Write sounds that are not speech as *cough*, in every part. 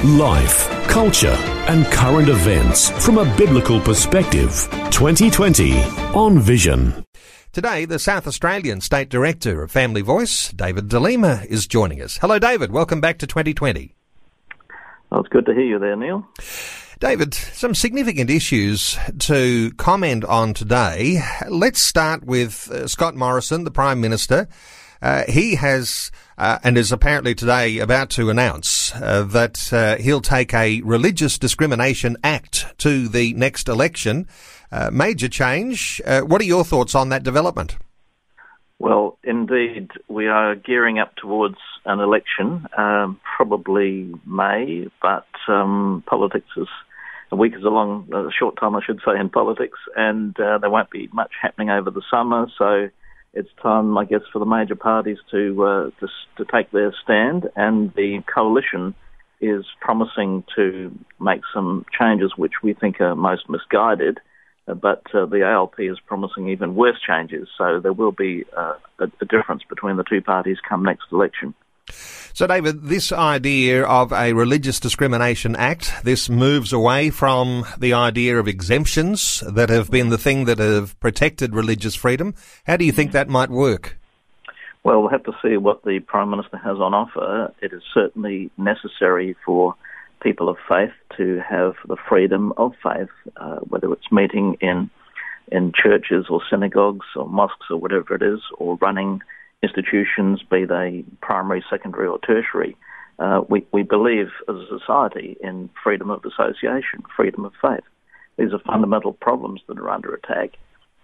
Life, culture, and current events from a biblical perspective. 2020 on Vision. Today, the South Australian State Director of Family Voice, David DeLima, is joining us. Hello, David. Welcome back to 2020. Well, it's good to hear you there, Neil. David, some significant issues to comment on today. Let's start with uh, Scott Morrison, the Prime Minister. Uh, he has uh, and is apparently today about to announce uh, that uh, he'll take a religious discrimination act to the next election. Uh, major change. Uh, what are your thoughts on that development? Well, indeed, we are gearing up towards an election, um, probably May, but um, politics is a week is a long, a short time, I should say, in politics, and there won't be much happening over the summer. So it's time, I guess, for the major parties to uh, to, to take their stand, and the coalition is promising to make some changes which we think are most misguided. Uh, but uh, the ALP is promising even worse changes, so there will be uh, a, a difference between the two parties come next election. So, David, this idea of a Religious Discrimination Act, this moves away from the idea of exemptions that have been the thing that have protected religious freedom. How do you think that might work? Well, we'll have to see what the Prime Minister has on offer. It is certainly necessary for people of faith to have the freedom of faith, uh, whether it's meeting in in churches or synagogues or mosques or whatever it is, or running institutions, be they primary, secondary, or tertiary. Uh, we, we believe as a society in freedom of association, freedom of faith. These are fundamental problems that are under attack.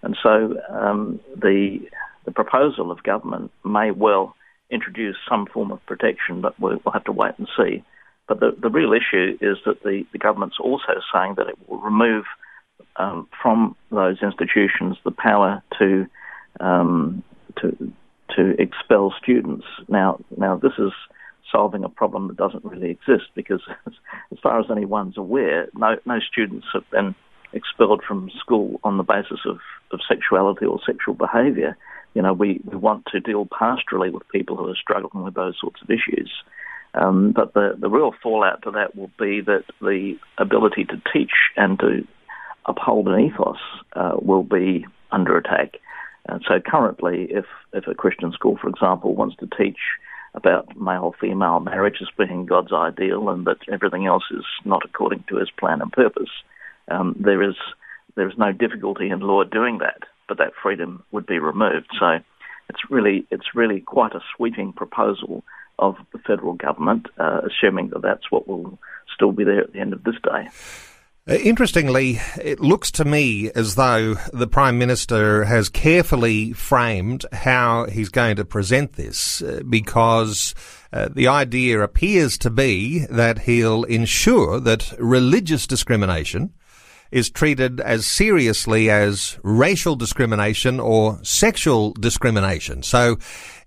And so um, the, the proposal of government may well introduce some form of protection, but we'll, have to wait and see. But the, the real issue is that the, the government's also saying that it will remove um, from those institutions the power to um, to to expel students. Now, now this is solving a problem that doesn't really exist because, *laughs* as far as anyone's aware, no, no students have been expelled from school on the basis of, of sexuality or sexual behaviour. You know, we, we want to deal pastorally with people who are struggling with those sorts of issues. Um, but the, the real fallout to that will be that the ability to teach and to uphold an ethos uh, will be under attack. And so currently, if, if a Christian school, for example, wants to teach about male-female marriage as being God's ideal and that everything else is not according to his plan and purpose, um, there is there is no difficulty in law doing that, but that freedom would be removed. So it's really it's really quite a sweeping proposal of the federal government, uh, assuming that that's what will still be there at the end of this day. Uh, interestingly, it looks to me as though the Prime Minister has carefully framed how he's going to present this uh, because uh, the idea appears to be that he'll ensure that religious discrimination is treated as seriously as racial discrimination or sexual discrimination. So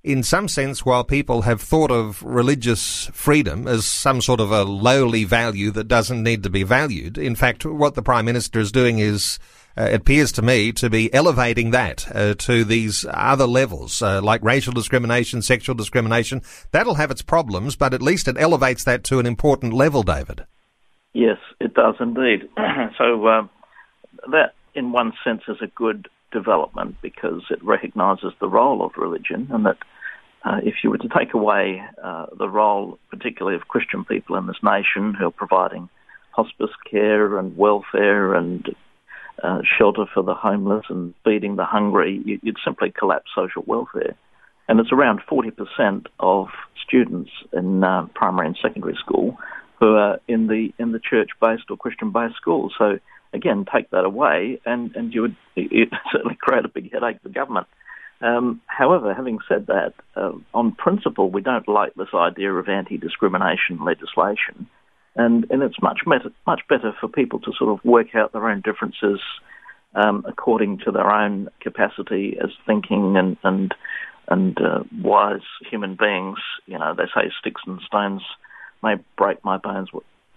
in some sense, while people have thought of religious freedom as some sort of a lowly value that doesn't need to be valued, in fact, what the Prime Minister is doing is uh, it appears to me to be elevating that uh, to these other levels, uh, like racial discrimination, sexual discrimination. That'll have its problems, but at least it elevates that to an important level, David. Yes, it does indeed. *clears throat* so uh, that, in one sense, is a good development because it recognises the role of religion and that uh, if you were to take away uh, the role, particularly of Christian people in this nation who are providing hospice care and welfare and uh, shelter for the homeless and feeding the hungry, you, would simply collapse social welfare. And it's around 40% of students in uh, primary and secondary school who are in the in the church-based or Christian-based schools. So again, take that away, and, and you would *laughs* certainly create a big headache for government. Um, however, having said that, uh, on principle, we don't like this idea of anti-discrimination legislation, and, and it's much better, much better for people to sort of work out their own differences um, according to their own capacity as thinking and and and uh, wise human beings. You know, they say sticks and stones may break my bones,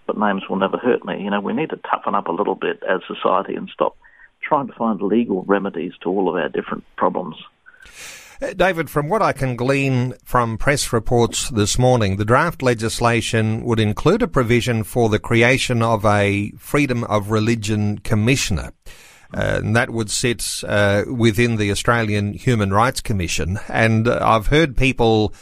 but names will never hurt me. You know, we need to toughen up a little bit as society and stop trying to find legal remedies to all of our different problems. Uh, David, from what I can glean from press reports this morning, the draft legislation would include a provision for the creation of a Freedom of Religion Commissioner. Uh, and that would sit uh, within the Australian Human Rights Commission. And uh, I've heard people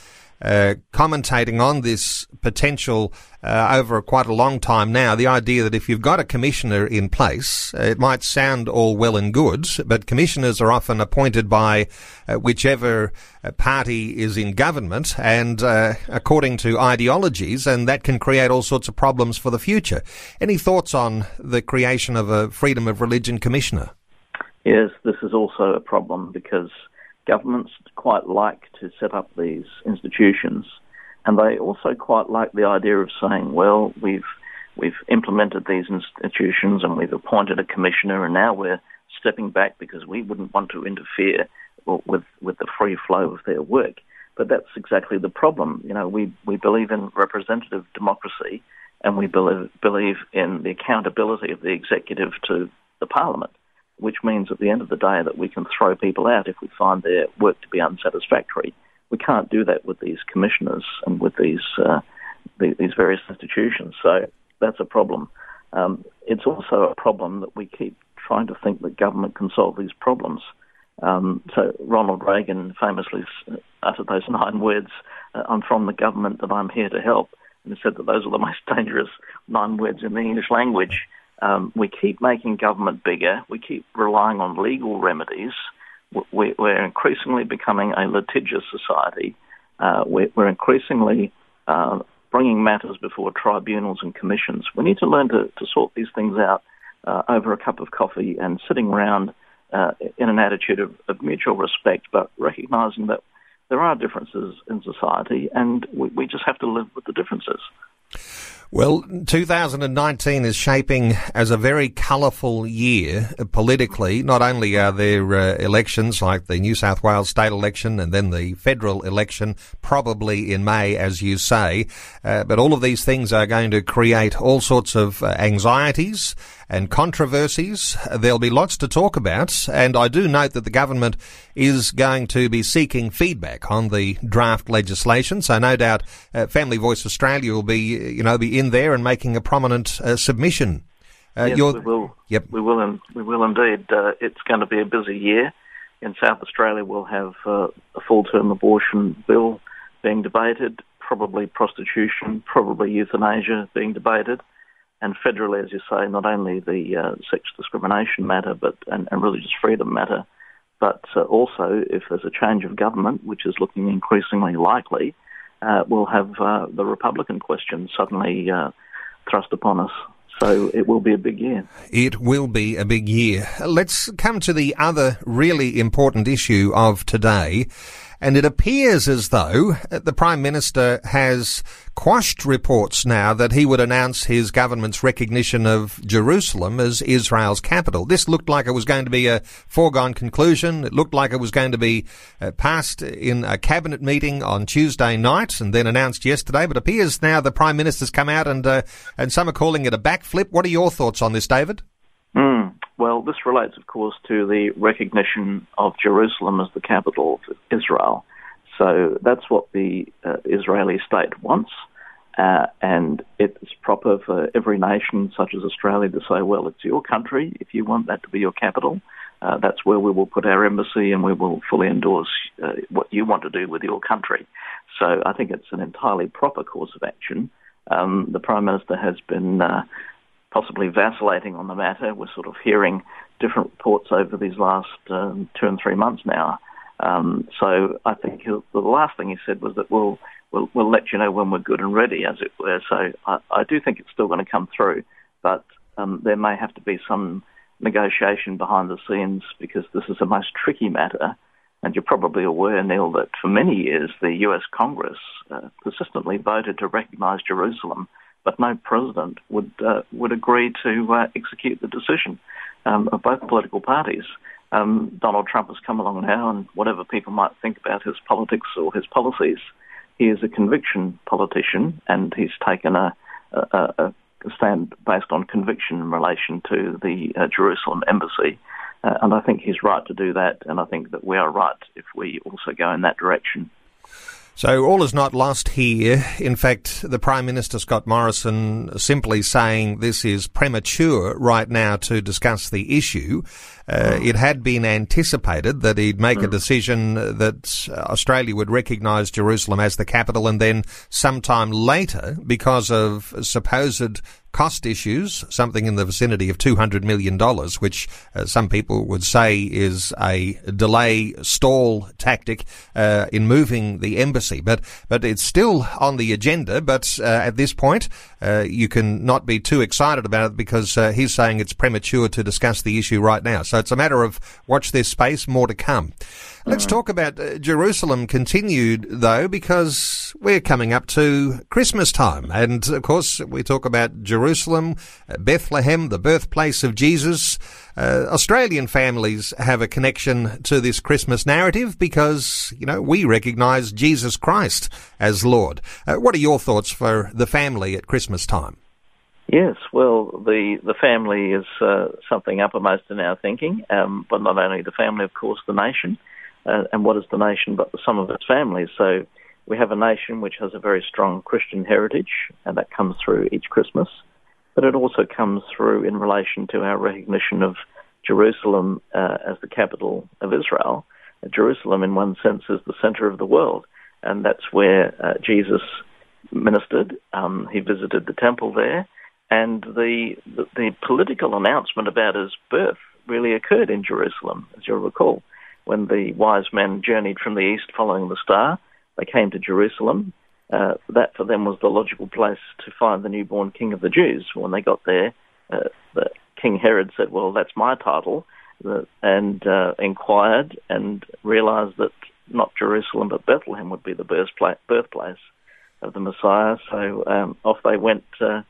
uh, commentating on this potential uh, over quite a long time now. The idea that if you've got a commissioner in place, uh, it might sound all well and good, but commissioners are often appointed by uh, whichever uh, party is in government and according to ideologies, and that can create all sorts of problems for the future. Any thoughts on the creation of a freedom of religion commissioner? Yes, this is also a problem because governments quite like to set up these institutions, and they also quite like the idea of saying, well, we've we've implemented these institutions and we've appointed a commissioner, and now we're stepping back because we wouldn't want to interfere with with the free flow of their work. But that's exactly the problem. You know, we we believe in representative democracy, and we believe believe in the accountability of the executive to the parliament which means at the end of the day that we can throw people out if we find their work to be unsatisfactory. We can't do that with these commissioners and with these uh, these various institutions. So that's a problem. Um, it's also a problem that we keep trying to think that government can solve these problems. Um, so Ronald Reagan famously uttered those *laughs* nine words, uh, "I'm from the government and I'm here to help," and he said that those are the *laughs* most dangerous nine words in the English language. Um, we keep making government bigger. We keep relying on legal remedies. We, are increasingly becoming a litigious society. Uh, we're, we're, increasingly uh, bringing matters before tribunals and commissions. We need to learn to, to sort these things out uh, over a cup of coffee and sitting around uh, in an attitude of, of, mutual respect, but recognizing that there are differences in society and we, we just have to live with the differences. Well, 2019 is shaping as a very colourful year politically. Not only are there uh, elections like the New South Wales state election and then the federal election, probably in May, as you say, uh, but all of these things are going to create all sorts of uh, anxieties and controversies. There'll be lots to talk about, and I do note that the government is going to be seeking feedback on the draft legislation. So no doubt, uh, Family Voice Australia will be, you know, be in there and making a prominent uh, submission. Uh, yes, we will. Yep. We will. In, we will indeed. Uh, it's going to be a busy year. In South Australia, we'll have uh, a full-term abortion bill being debated, probably prostitution, probably euthanasia being debated and federally, as you say, not only the uh, sex discrimination matter, but and, and religious freedom matter, but uh, also if there's a change of government, which is looking increasingly likely, uh, we'll have uh, the Republican question suddenly uh, thrust upon us. So it will be a big year. It will be a big year. Let's come to the other really important issue of today. And it appears as though the Prime Minister has quashed reports now that he would announce his government's recognition of Jerusalem as Israel's capital. This looked like it was going to be a foregone conclusion. It looked like it was going to be uh, passed in a cabinet meeting on Tuesday night and then announced yesterday. But appears now the Prime Minister's come out and uh, and some are calling it a backflip. What are your thoughts on this, David? Well, this relates, of course, to the recognition of Jerusalem as the capital of Israel. So that's what the uh, Israeli state wants. Uh, and it's proper for every nation, such as Australia, to say, well, it's your country. If you want that to be your capital, uh, that's where we will put our embassy and we will fully endorse uh, what you want to do with your country. So I think it's an entirely proper course of action. Um, the Prime Minister has been uh, possibly vacillating on the matter. We're sort of hearing different reports over these last um, two and three months now. Um, so I think the last thing he said was that we'll, we'll, we'll let you know when we're good and ready, as it were. So I, I do think it's still going to come through, but um, there may have to be some negotiation behind the scenes because this is a most tricky matter. And you're probably aware, Neil, that for many years the US Congress uh, persistently voted to recognize Jerusalem but no president would uh, would agree to uh, execute the decision. um, of both political parties. Um, Donald Trump has come along now, and whatever people might think about his politics or his policies, he is a conviction politician, and he's taken a, a, a stand based on conviction in relation to the uh, Jerusalem embassy. Uh, and I think he's right to do that, and I think that we are right if we also go in that direction. So all is not lost here. In fact, the Prime Minister Scott Morrison simply saying this is premature right now to discuss the issue. Uh, it had been anticipated that he'd make a hmm. decision that Australia would recognise Jerusalem as the capital and then sometime later, because of supposed cost issues, something in the vicinity of $200 million, which uh, some people would say is a delay stall tactic uh, in moving the embassy. But, but it's still on the agenda. But uh, at this point, uh, you can not be too excited about it because uh, he's saying it's premature to discuss the issue right now. So it's a matter of watch this space, more to come. Let's talk about uh, Jerusalem continued though, because we're coming up to Christmas time. And of course, we talk about Jerusalem, uh, Bethlehem, the birthplace of Jesus. Uh, Australian families have a connection to this Christmas narrative because, you know, we recognise Jesus Christ as Lord. Uh, what are your thoughts for the family at Christmas time? Yes, well, the the family is uh, something uppermost in our thinking, um, but not only the family, of course, the nation. Uh, and what is the nation but the sum of its families? So we have a nation which has a very strong Christian heritage, and that comes through each Christmas. But it also comes through in relation to our recognition of Jerusalem uh, as the capital of Israel. Jerusalem, in one sense, is the center of the world, and that's where uh, Jesus ministered. Um, he visited the temple there and the, the, the political announcement about his birth really occurred in Jerusalem, as you'll recall, when the wise men journeyed from the east following the star. They came to Jerusalem. Uh, that for them was the logical place to find the newborn King of the Jews. When they got there, uh, the King Herod said, "Well, that's my title," and uh, inquired and realised that not Jerusalem but Bethlehem would be the birthplace of the Messiah. So um, off they went uh,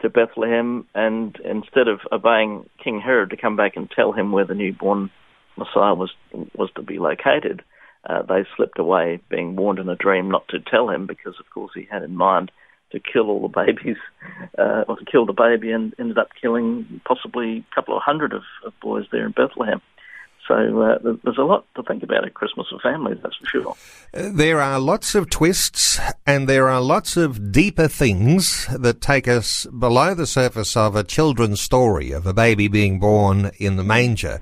to Bethlehem, and instead of obeying King Herod to come back and tell him where the newborn Messiah was was to be located, uh, they slipped away, being warned in a dream not to tell him, because of course he had in mind to kill all the babies, *laughs* uh, or to kill the baby, and ended up killing possibly a couple of hundred of, of boys there in Bethlehem. So uh, there's a lot to think about at Christmas for families, that's for sure. There are lots of twists and there are lots of deeper things that take us below the surface of a children's story of a baby being born in the manger.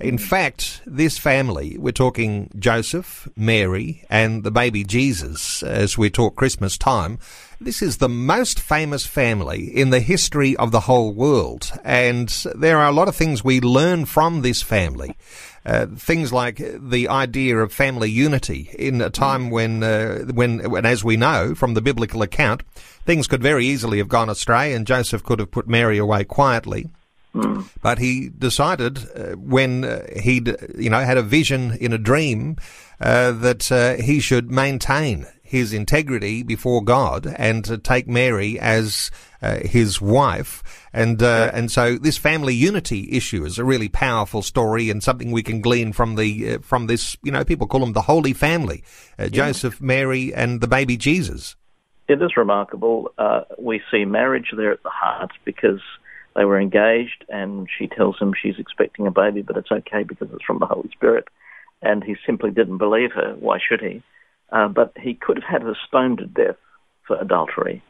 In fact, this family, we're talking Joseph, Mary, and the baby Jesus as we talk Christmas time, this is the most famous family in the history of the whole world. And there are a lot of things we learn from this family. Uh, things like the idea of family unity in a time when, uh, when, when, as we know from the biblical account, things could very easily have gone astray and Joseph could have put Mary away quietly. Mm. But he decided uh, when uh, he'd, you know, had a vision in a dream uh, that uh, he should maintain his integrity before God and to take Mary as uh, his wife. And uh, and so this family unity issue is a really powerful story and something we can glean from the from this. You know, people call them the Holy Family: Joseph, yeah. Mary, and the baby Jesus. It is remarkable. we see marriage there at the heart because they were engaged, and she tells him she's expecting a baby, but it's okay because it's from the Holy Spirit. And he simply didn't believe her. Why should he? Uh, but he could have had her stoned to death for adultery.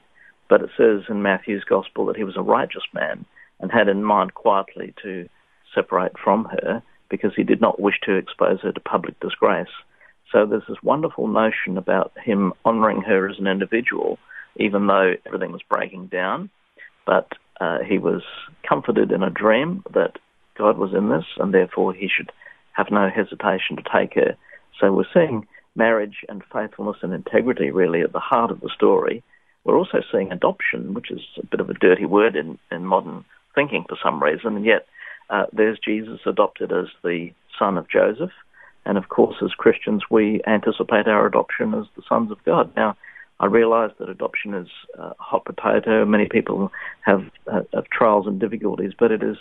But it says in Matthew's Gospel that he was a righteous man and had in mind quietly to separate from her because he did not wish to expose her to public disgrace. So there's this wonderful notion about him honouring her as an individual, even though everything was breaking down. But uh, he was comforted in a dream that God was in this, and therefore he should have no hesitation to take her. So we're seeing marriage and faithfulness and integrity really at the heart of the story. We're also seeing adoption, which is a bit of a dirty word in, in modern thinking for some reason, and yet uh, there's Jesus adopted as the son of Joseph. And of course, as Christians, we anticipate our adoption as the sons of God. Now, I realise that adoption is a hot potato. Many people have, uh, have trials and difficulties, but it is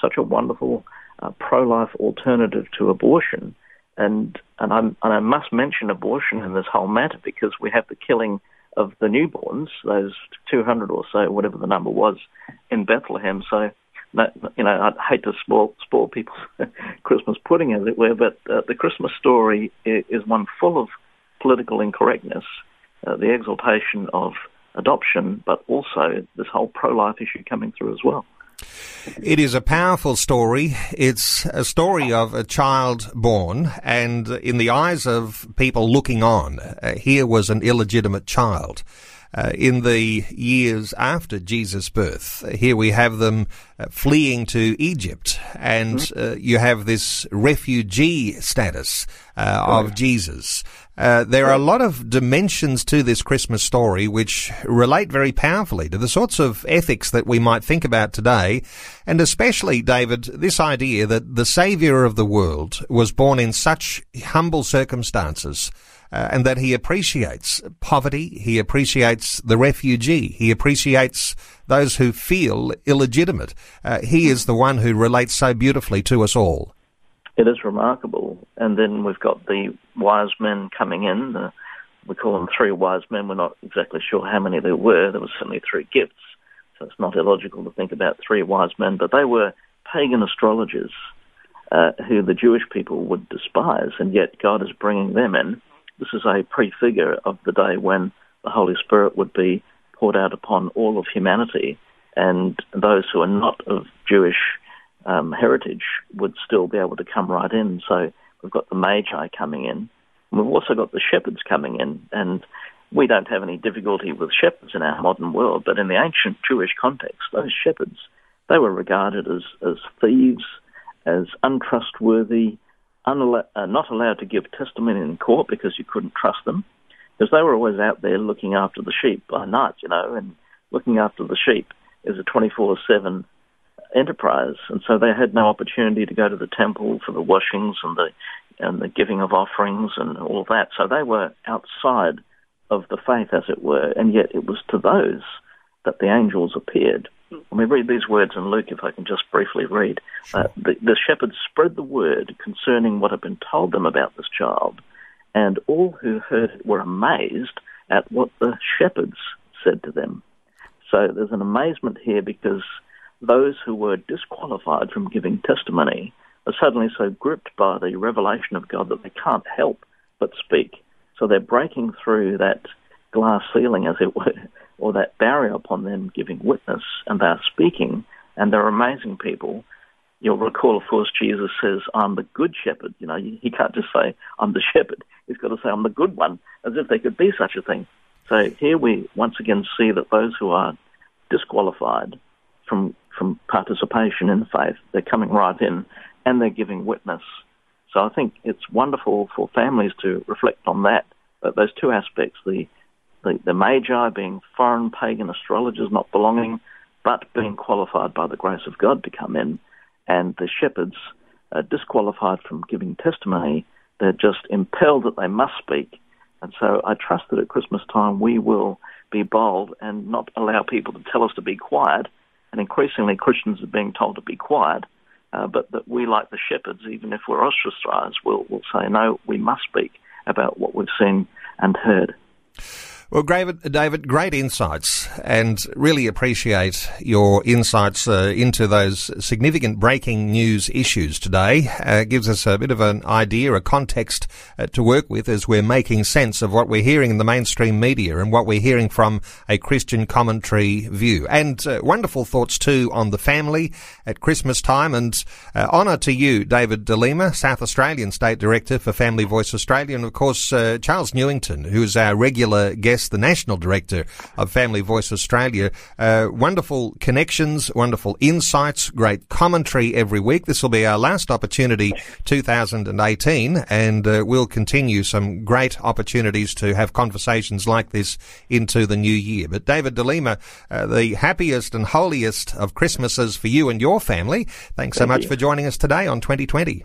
such a wonderful uh, pro-life alternative to abortion. And and, and i must mention abortion in this whole matter because we have the killing of the newborns, those 200 or so, whatever the number was, in Bethlehem. So, you know, I'd hate to spoil, spoil people's *laughs* Christmas pudding, as it were, but uh, the Christmas story is one full of political incorrectness, uh, the exaltation of adoption, but also this whole pro-life issue coming through as well. It is a powerful story. It's a story of a child born, and in the eyes of people looking on, uh, here was an illegitimate child. Uh, in the years after Jesus' birth. Here we have them uh, fleeing to Egypt, and mm-hmm. uh, you have this refugee status uh, of Jesus. Uh, there are a lot of dimensions to this Christmas story which relate very powerfully to the sorts of ethics that we might think about today, and especially, David, this idea that the Saviour of the world was born in such humble circumstances. Uh, and that he appreciates poverty, he appreciates the refugee, he appreciates those who feel illegitimate. Uh, he is the one who relates so beautifully to us all. It is remarkable. And then we've got the wise men coming in. The, we call them three wise men. We're not exactly sure how many there were. There were certainly three gifts. So it's not illogical to think about three wise men, but they were pagan astrologers uh, who the Jewish people would despise, and yet God is bringing them in. This is a prefigure of the day when the Holy Spirit would be poured out upon all of humanity, and those who are not of Jewish um, heritage would still be able to come right in. So we've got the Magi coming in. We've also got the shepherds coming in. And we don't have any difficulty with shepherds in our modern world, but in the ancient Jewish context, those shepherds, they were regarded as, as thieves, as untrustworthy, unala- uh, not allowed to give testimony in court because you couldn't trust them, because they were always out there looking after the sheep by night, you know, and looking after the sheep is a 24 7 enterprise, and so they had no opportunity to go to the temple for the washings and the and the giving of offerings and all that. So they were outside of the faith, as it were, and yet it was to those that the angels appeared. Let me read these words in Luke, if I can just briefly read. Uh, the, the shepherds spread the word concerning what had been told them about this child, and all who heard it were amazed at what the shepherds said to them. So there's an amazement here because those who were disqualified from giving testimony are suddenly so gripped by the revelation of God that they can't help but speak. So they're breaking through that glass ceiling, as it were, or that barrier upon them giving witness, and they're speaking, and they're amazing people. You'll recall, of course, Jesus says, I'm the good shepherd. You know, he can't just say, I'm the *laughs* shepherd. He's got to say, I'm the good one, as if there could be such a thing. So here we once again see that those who are disqualified from from participation in the faith. They're coming right in and they're giving witness. So I think it's wonderful for families to reflect on that, those two aspects, the, the, the magi being foreign pagan astrologers not belonging, but being qualified by the grace of God to come in, and the shepherds uh, disqualified from giving testimony. They're just impelled that they must speak. And so I trust that at Christmas time we will be bold and not allow people to tell us to be quiet, and increasingly Christians are being told to be quiet, uh, but that we, like the shepherds, even if we're ostracized, will will say, no, we must speak about what we've seen and heard. Well, David, David, great insights, and really appreciate your insights uh, into those significant breaking news issues today. Uh, gives us a bit of an idea, a context uh, to work with as we're making sense of what we're hearing in the mainstream media and what we're hearing from a Christian commentary view. And uh, wonderful thoughts too on the family at Christmas time. And uh, honour to you, David de Lima, South Australian State Director for Family Voice Australia, and of course uh, Charles Newington, who is our regular guest the National Director of Family Voice Australia. Uh, wonderful connections, wonderful insights, great commentary every week. This will be our last opportunity 2018 and uh, we'll continue some great opportunities to have conversations like this into the new year. But David de Lima, uh, the happiest and holiest of Christmases for you and your family. Thanks Thank so much you. for joining us today on 2020.